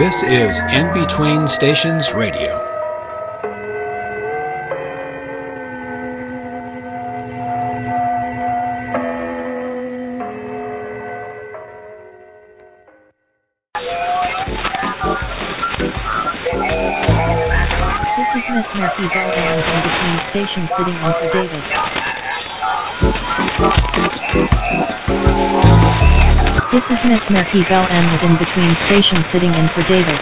This is In Between Stations Radio. This is Miss Bell Ann In Between Station sitting in for David. This is Miss Merki Bell Ann with In Between Station sitting in for David.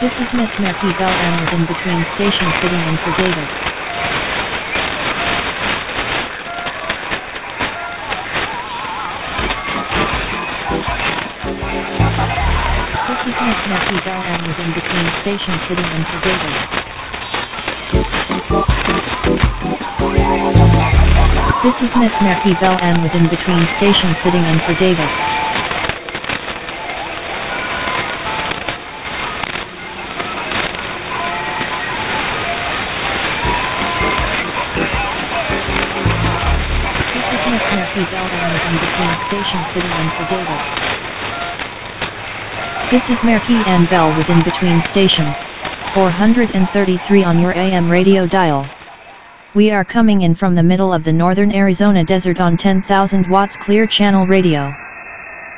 This is Miss Merki Bell Ann with In Between Station sitting in for David. Station sitting in for David. This is Miss Merki Bell Ann with In Between Station sitting in for David. This is Miss Merki Bell Ann with In Between Station sitting in for David. This is Merki Ann Bell with In Between Stations, 433 on your AM radio dial. We are coming in from the middle of the northern Arizona desert on 10,000 watts clear channel radio.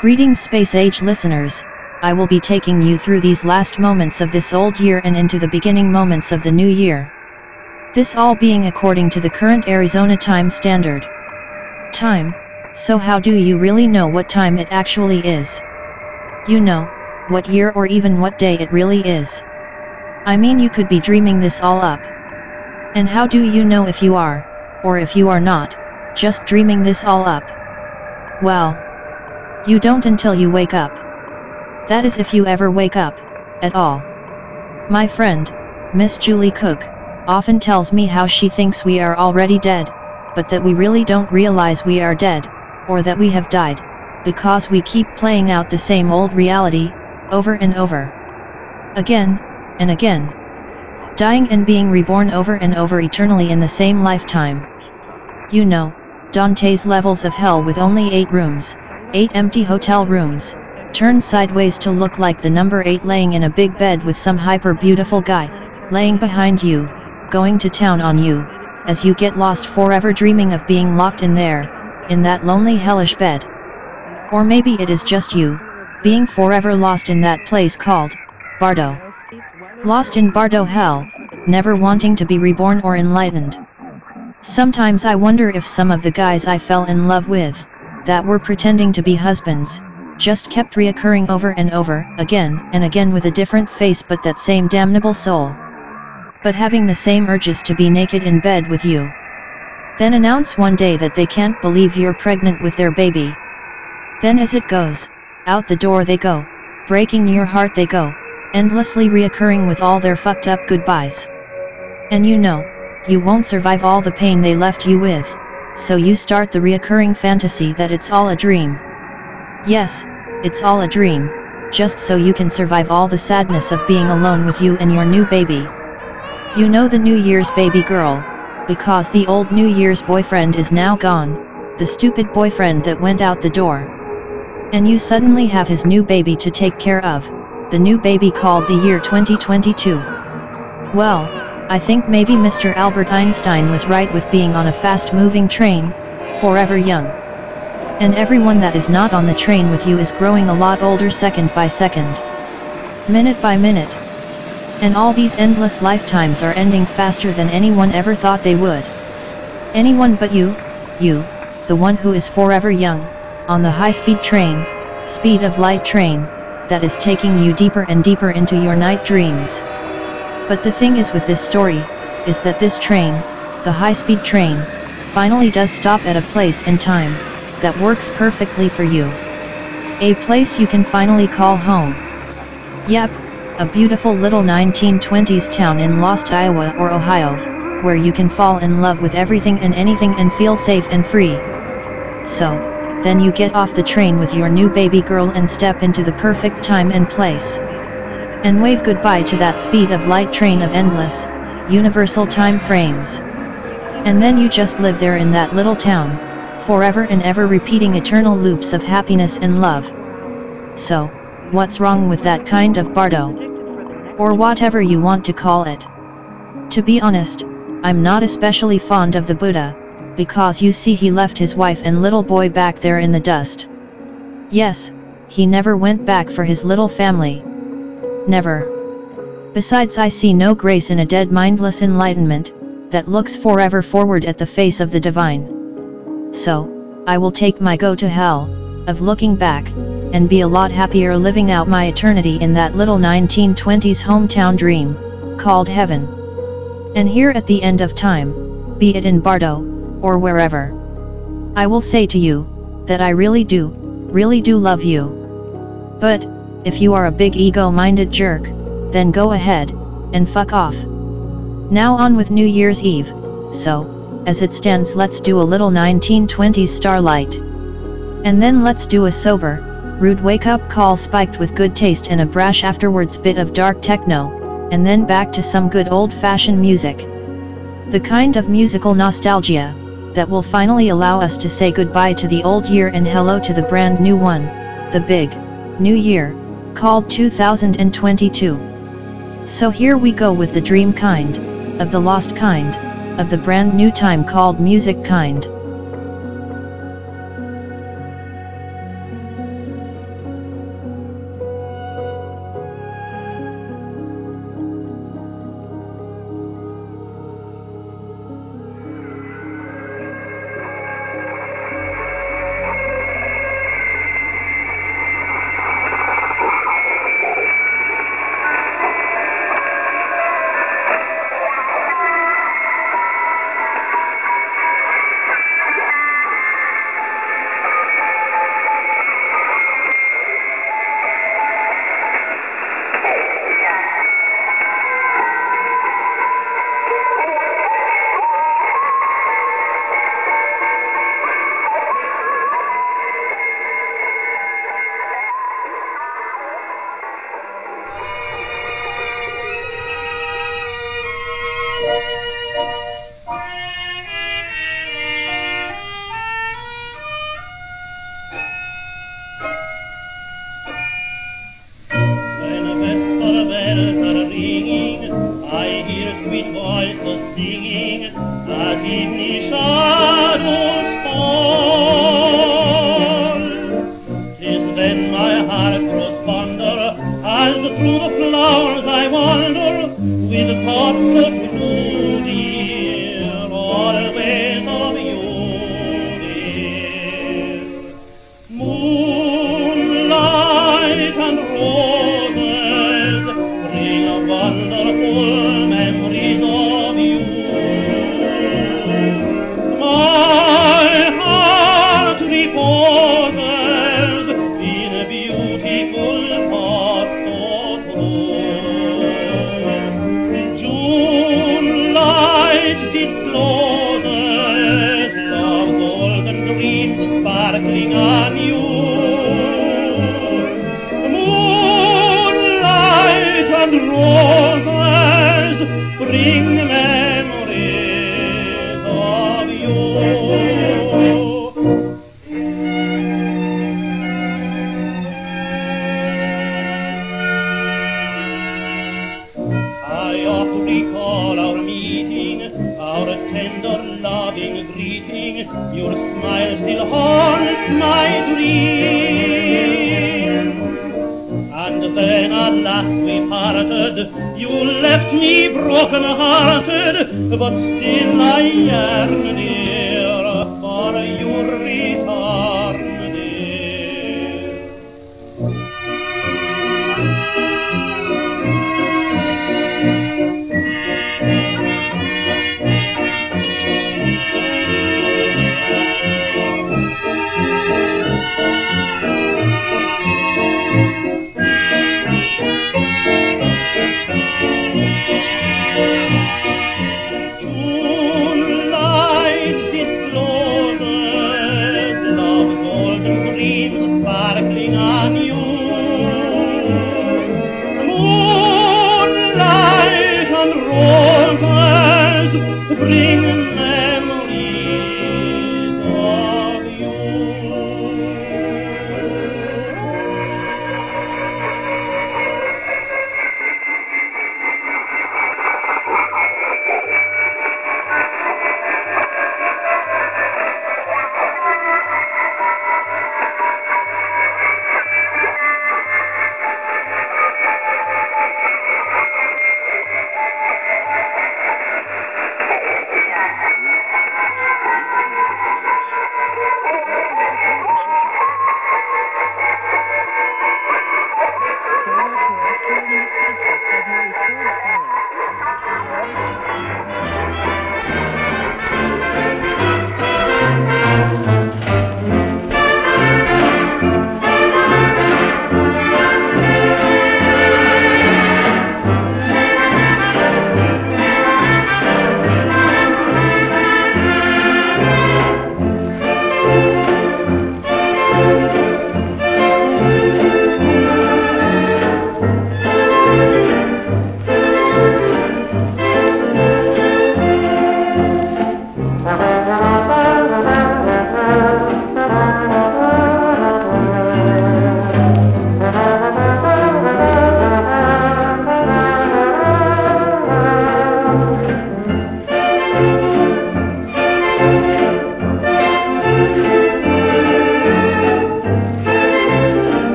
Greetings space age listeners, I will be taking you through these last moments of this old year and into the beginning moments of the new year. This all being according to the current Arizona time standard. Time, so how do you really know what time it actually is? You know, what year or even what day it really is. I mean you could be dreaming this all up. And how do you know if you are, or if you are not, just dreaming this all up? Well, you don't until you wake up. That is if you ever wake up, at all. My friend, Miss Julie Cook, often tells me how she thinks we are already dead, but that we really don't realize we are dead, or that we have died, because we keep playing out the same old reality, over and over. Again, and again. Dying and being reborn over and over eternally in the same lifetime. You know, Dante's levels of hell with only 8 rooms, 8 empty hotel rooms, turned sideways to look like the number 8 laying in a big bed with some hyper beautiful guy, laying behind you, going to town on you, as you get lost forever dreaming of being locked in there, in that lonely hellish bed. Or maybe it is just you, being forever lost in that place called, Bardo. Lost in Bardo hell, never wanting to be reborn or enlightened. Sometimes I wonder if some of the guys I fell in love with, that were pretending to be husbands, just kept reoccurring over and over, again and again with a different face but that same damnable soul. But having the same urges to be naked in bed with you. Then announce one day that they can't believe you're pregnant with their baby. Then as it goes, out the door they go, breaking your heart they go, endlessly reoccurring with all their fucked up goodbyes. And you know, you won't survive all the pain they left you with, so you start the reoccurring fantasy that it's all a dream. Yes, it's all a dream, just so you can survive all the sadness of being alone with you and your new baby. You know the New Year's baby girl, because the old New Year's boyfriend is now gone, the stupid boyfriend that went out the door. And you suddenly have his new baby to take care of, the new baby called the year 2022. Well, I think maybe Mr. Albert Einstein was right with being on a fast-moving train, forever young. And everyone that is not on the train with you is growing a lot older second by second. Minute by minute. And all these endless lifetimes are ending faster than anyone ever thought they would. Anyone but you, you, the one who is forever young, on the high-speed train, speed of light train, that is taking you deeper and deeper into your night dreams. But the thing is with this story, is that this train, the high-speed train, finally does stop at a place and time, that works perfectly for you. A place you can finally call home. Yep, a beautiful little 1920s town in Lost Iowa or Ohio, where you can fall in love with everything and anything and feel safe and free. So, then you get off the train with your new baby girl and step into the perfect time and place. And wave goodbye to that speed of light train of endless, universal time frames. And then you just live there in that little town, forever and ever repeating eternal loops of happiness and love. So, what's wrong with that kind of bardo? Or whatever you want to call it. To be honest, I'm not especially fond of the Buddha, because you see he left his wife and little boy back there in the dust. Yes, he never went back for his little family. Never. Besides I see no grace in a dead mindless enlightenment, that looks forever forward at the face of the divine. So, I will take my go to hell, of looking back, and be a lot happier living out my eternity in that little 1920s hometown dream, called heaven. And here at the end of time, be it in Bardo, or wherever. I will say to you, that I really do, really do love you. But, if you are a big ego-minded jerk, then go ahead, and fuck off. Now on with New Year's Eve, so, as it stands let's do a little 1920s starlight. And then let's do a sober, rude wake-up call spiked with good taste and a brash afterwards bit of dark techno, and then back to some good old-fashioned music. The kind of musical nostalgia, that will finally allow us to say goodbye to the old year and hello to the brand new one, the big, new year, called 2022. So here we go with the dream kind, of the lost kind, of the brand new time called music kind.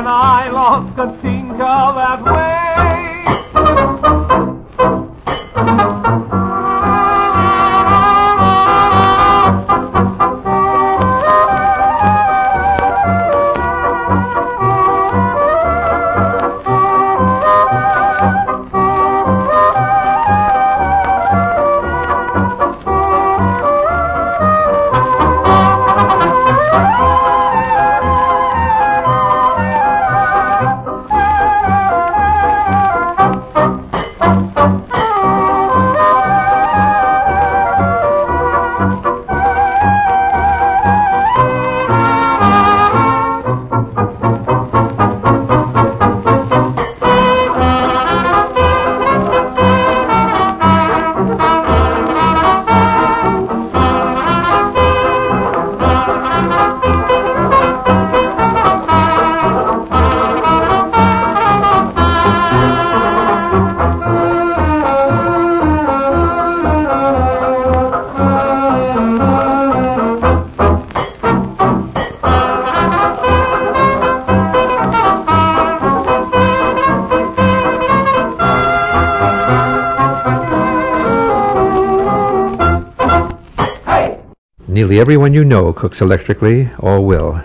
And I lost everyone you know cooks electrically or will.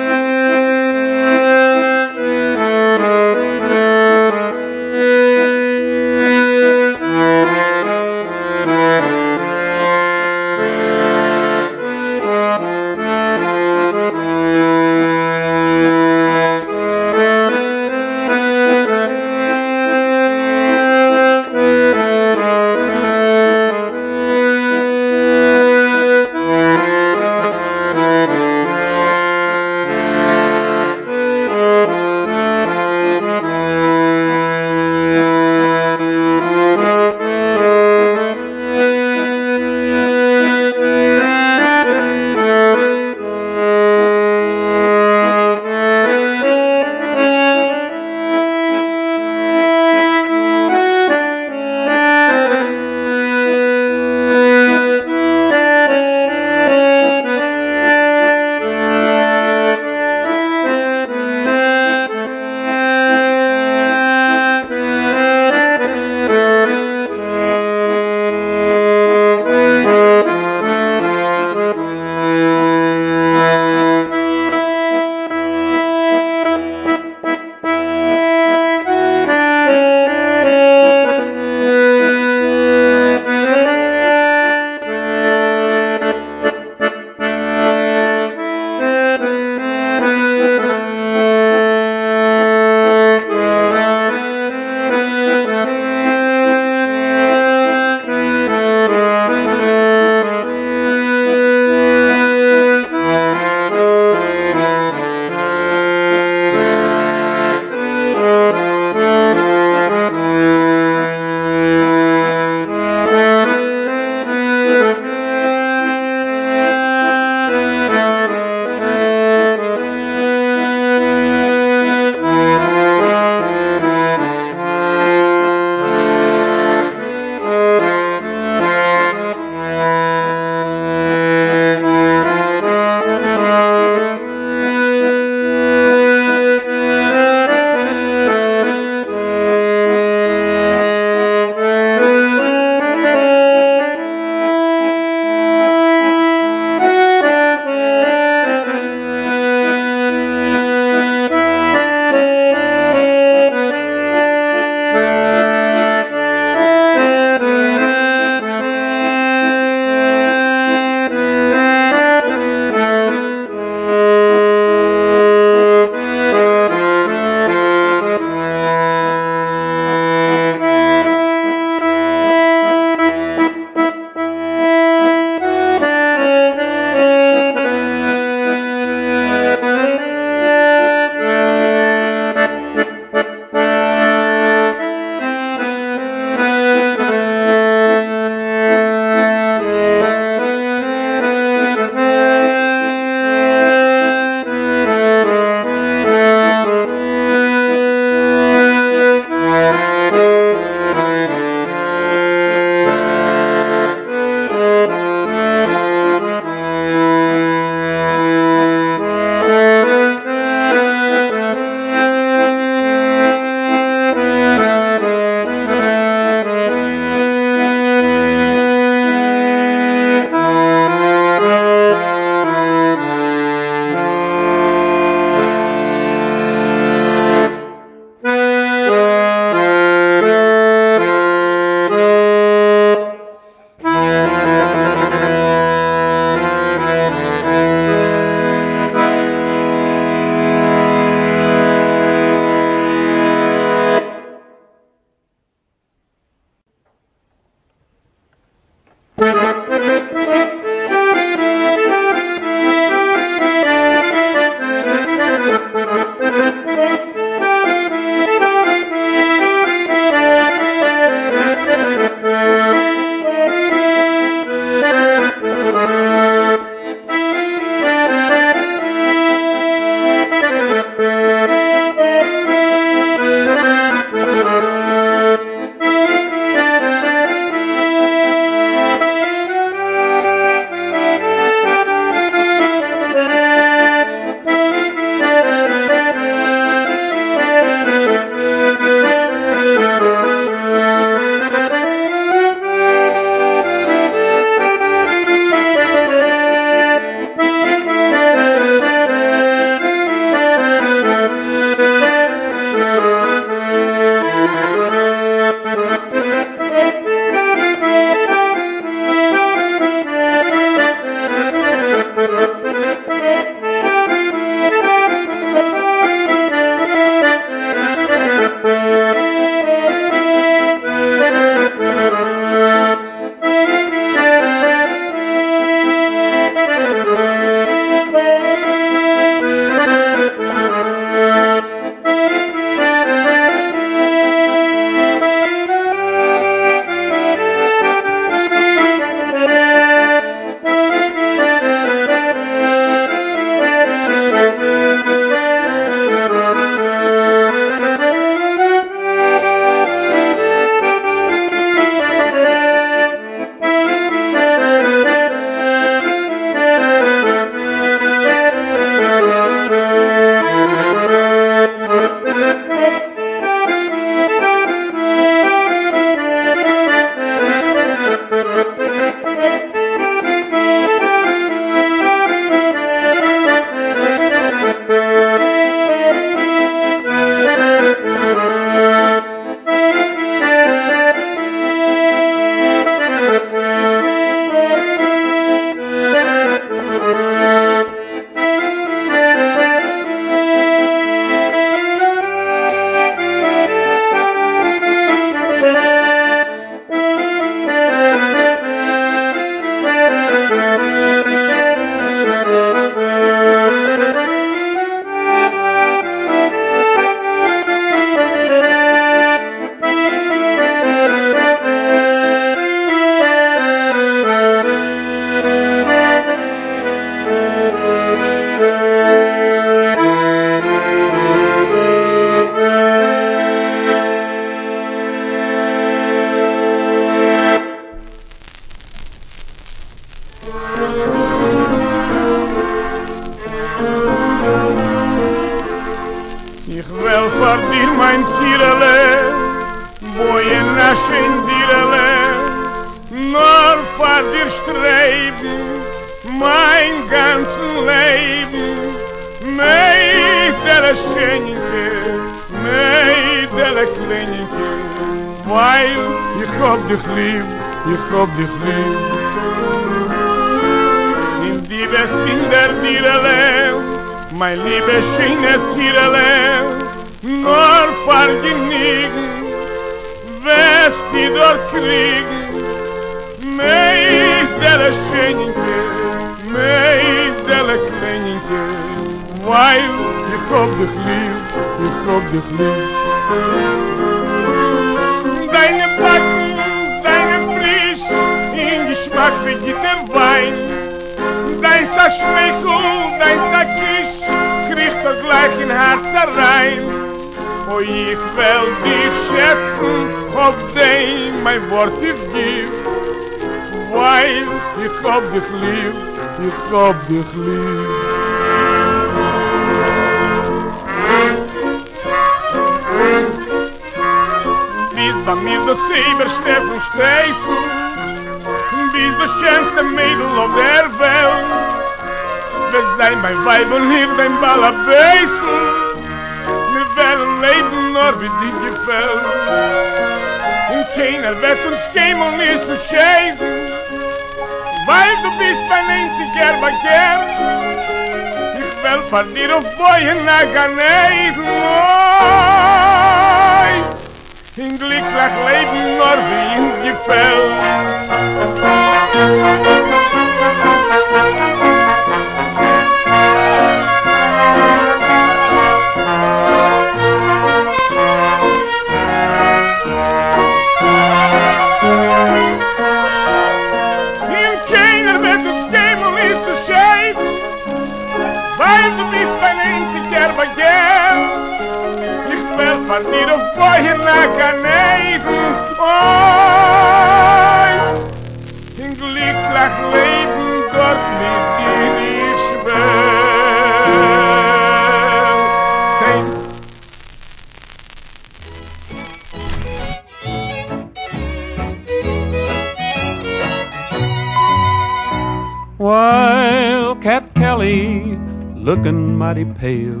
Pale,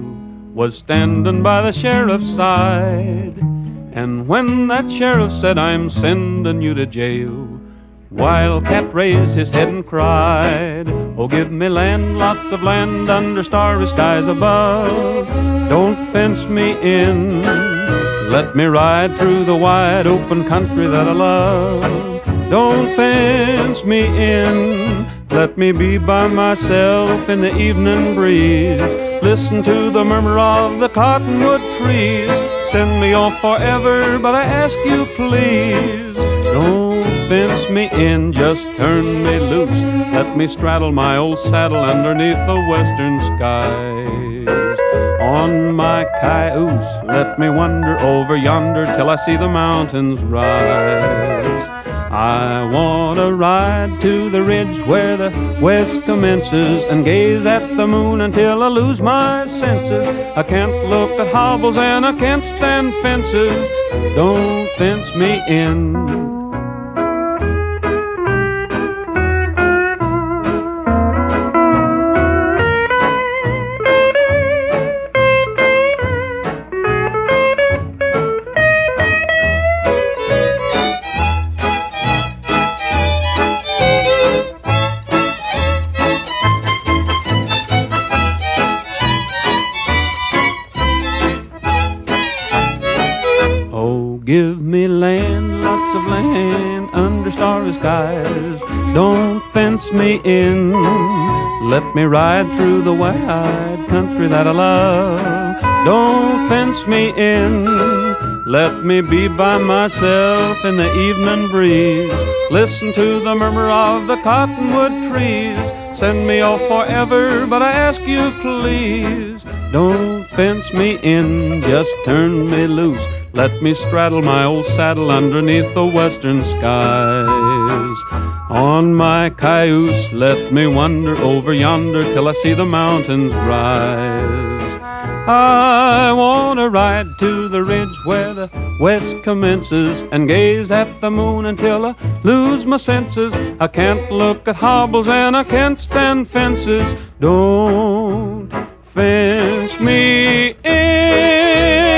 was standing by the sheriff's side. And when that sheriff said, I'm sending you to jail, Wildcat raised his head and cried, Oh, give me land, lots of land under starry skies above. Don't fence me in. Let me ride through the wide open country that I love. Don't fence me in. Let me be by myself in the evening breeze. Listen to the murmur of the cottonwood trees. Send me off forever, but I ask you please. Don't fence me in, just turn me loose. Let me straddle my old saddle underneath the western skies. On my cayuse, let me wander over yonder till I see the mountains rise. I want to ride to the ridge where the west commences and gaze at the moon until I lose my senses. I can't look at hobbles and I can't stand fences. Don't fence me in. In. Let me ride through the wide country that I love. Don't fence me in. Let me be by myself in the evening breeze. Listen to the murmur of the cottonwood trees. Send me off forever, but I ask you please. Don't fence me in, just turn me loose. Let me straddle my old saddle underneath the western skies. On my cayuse, let me wander over yonder till I see the mountains rise. I want to ride to the ridge where the west commences and gaze at the moon until I lose my senses. I can't look at hobbles and I can't stand fences. Don't fence me in.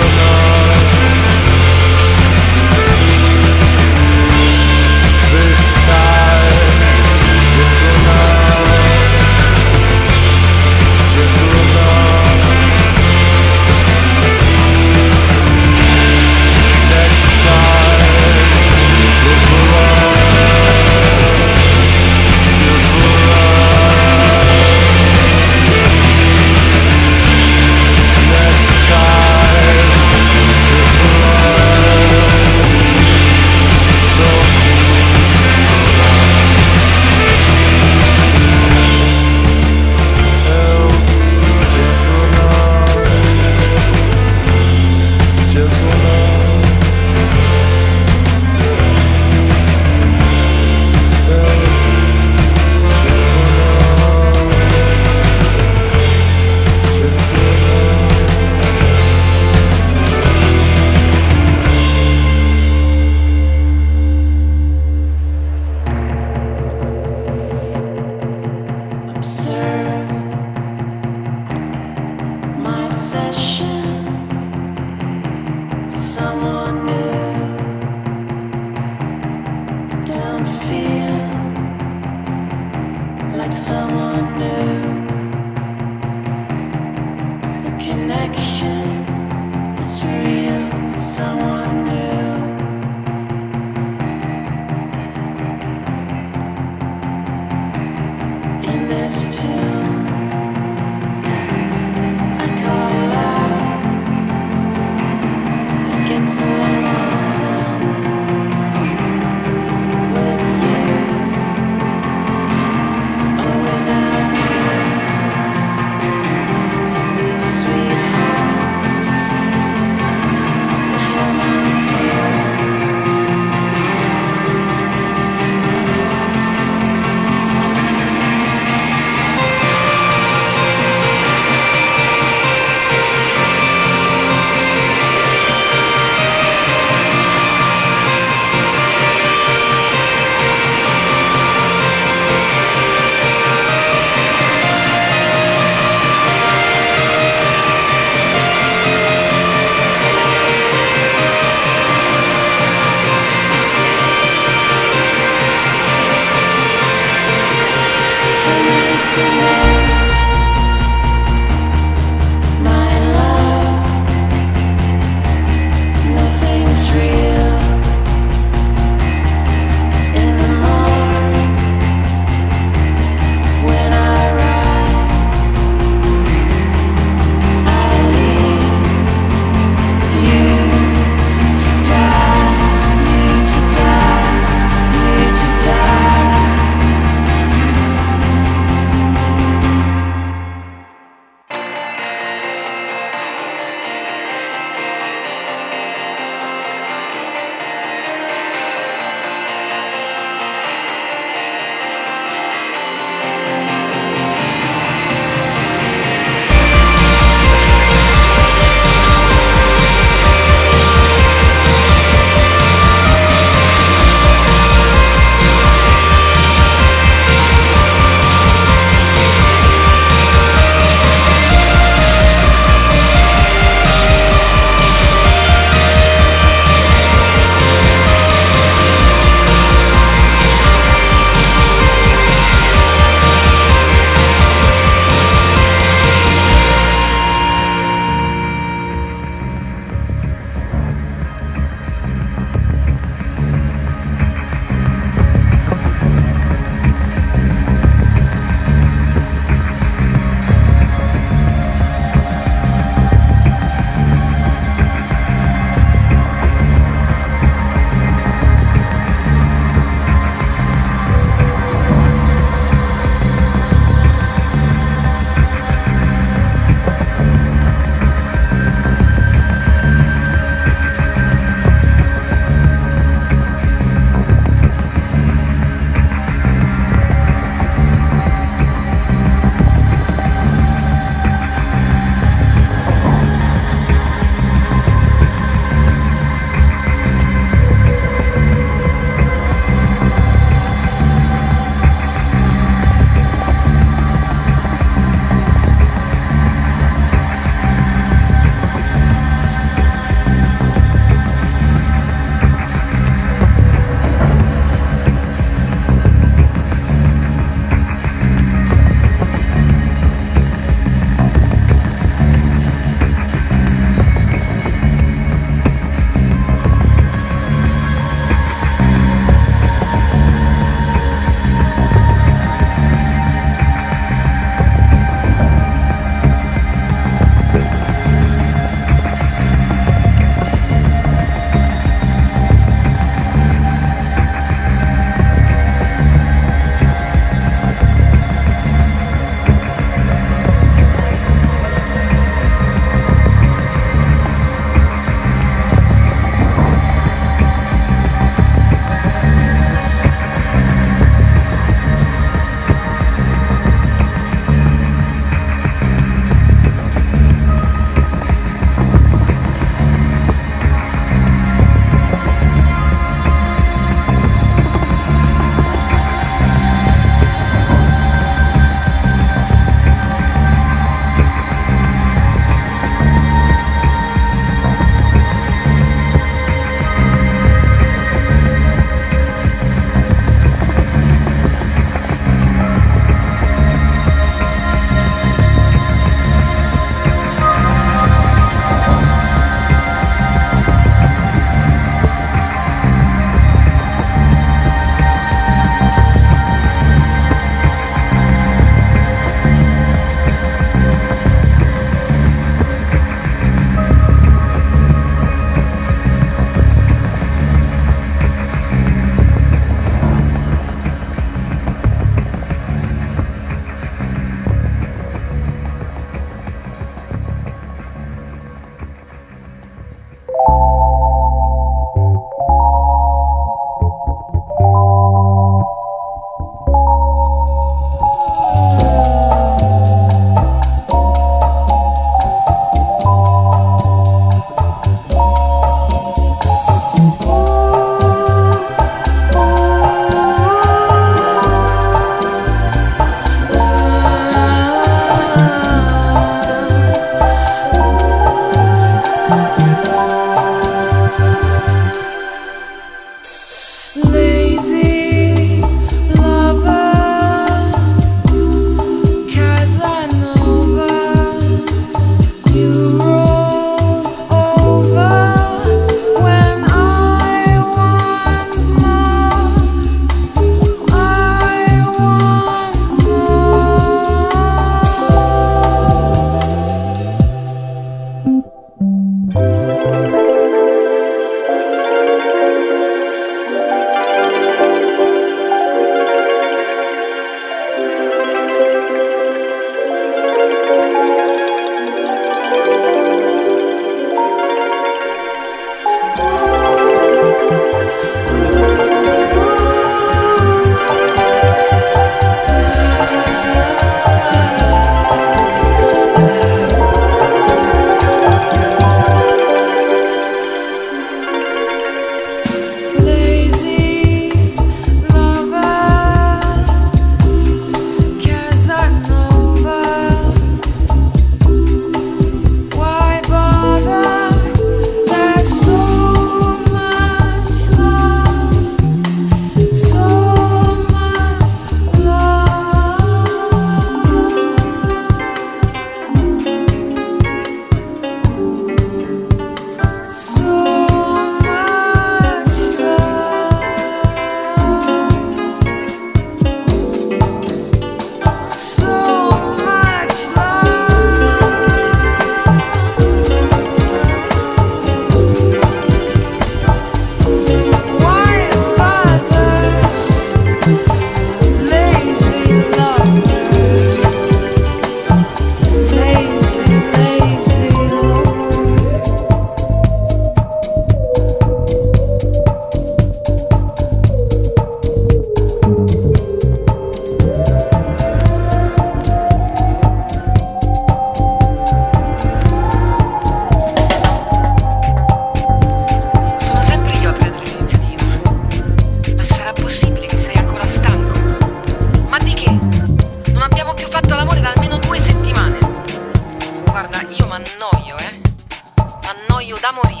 morir.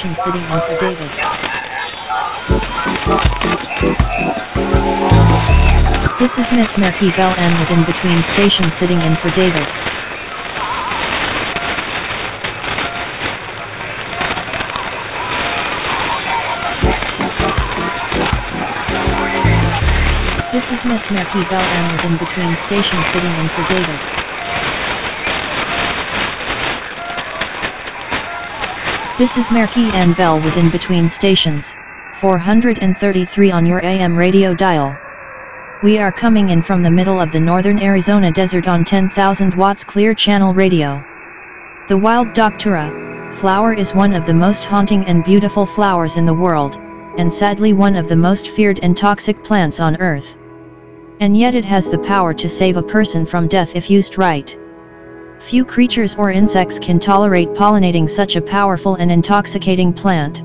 Sitting in for David. This is Miss Murphy Bell and within between station sitting in for David. This is Miss Murphy Bell and within between station sitting in for David. This is Merki Ann Bell with in between stations, 433 on your AM radio dial. We are coming in from the middle of the northern Arizona desert on 10,000 watts clear channel radio. The wild Datura flower is one of the most haunting and beautiful flowers in the world, and sadly one of the most feared and toxic plants on earth. And yet it has the power to save a person from death if used right. Few creatures or insects can tolerate pollinating such a powerful and intoxicating plant.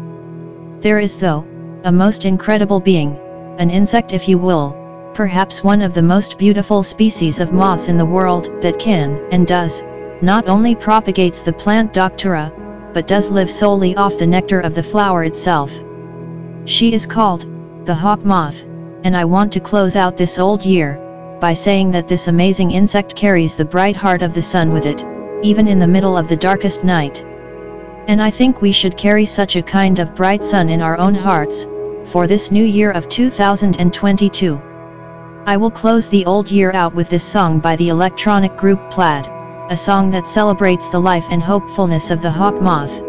There is though, a most incredible being, an insect if you will, perhaps one of the most beautiful species of moths in the world that can, and does, not only propagates the plant Datura, but does live solely off the nectar of the flower itself. She is called, the hawk moth, and I want to close out this old year, by saying that this amazing insect carries the bright heart of the sun with it, even in the middle of the darkest night. And I think we should carry such a kind of bright sun in our own hearts, for this new year of 2022. I will close the old year out with this song by the electronic group Plaid, a song that celebrates the life and hopefulness of the hawk moth.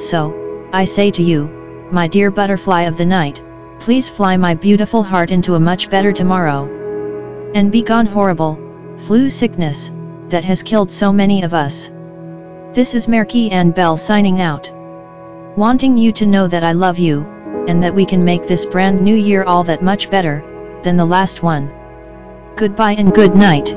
So, I say to you, my dear butterfly of the night, please fly my beautiful heart into a much better tomorrow. And be gone horrible, flu sickness, that has killed so many of us. This is Merki Ann Bell signing out. Wanting you to know that I love you, and that we can make this brand new year all that much better, than the last one. Goodbye and good night.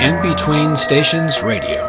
In Between Stations Radio.